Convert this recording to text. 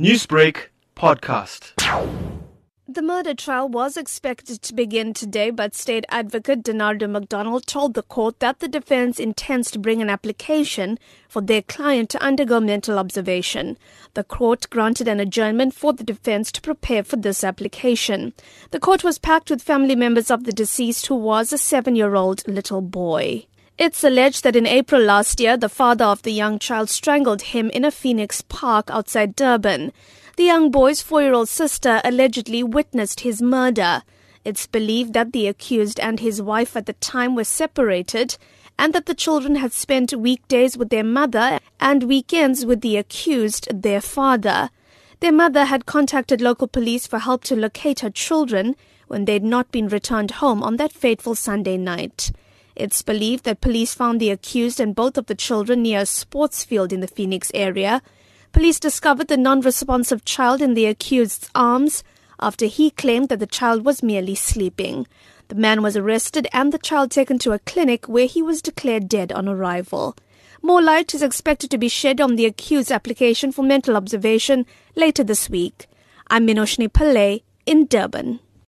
Newsbreak podcast. The murder trial was expected to begin today, but State Advocate Denardo McDonald told the court that the defense intends to bring an application for their client to undergo mental observation. The court granted an adjournment for the defense to prepare for this application. The court was packed with family members of the deceased, who was a seven year old little boy. It's alleged that in April last year, the father of the young child strangled him in a Phoenix park outside Durban. The young boy's four year old sister allegedly witnessed his murder. It's believed that the accused and his wife at the time were separated and that the children had spent weekdays with their mother and weekends with the accused, their father. Their mother had contacted local police for help to locate her children when they'd not been returned home on that fateful Sunday night. It's believed that police found the accused and both of the children near a sports field in the Phoenix area. Police discovered the non responsive child in the accused's arms after he claimed that the child was merely sleeping. The man was arrested and the child taken to a clinic where he was declared dead on arrival. More light is expected to be shed on the accused's application for mental observation later this week. I'm Minoshni Pillay in Durban.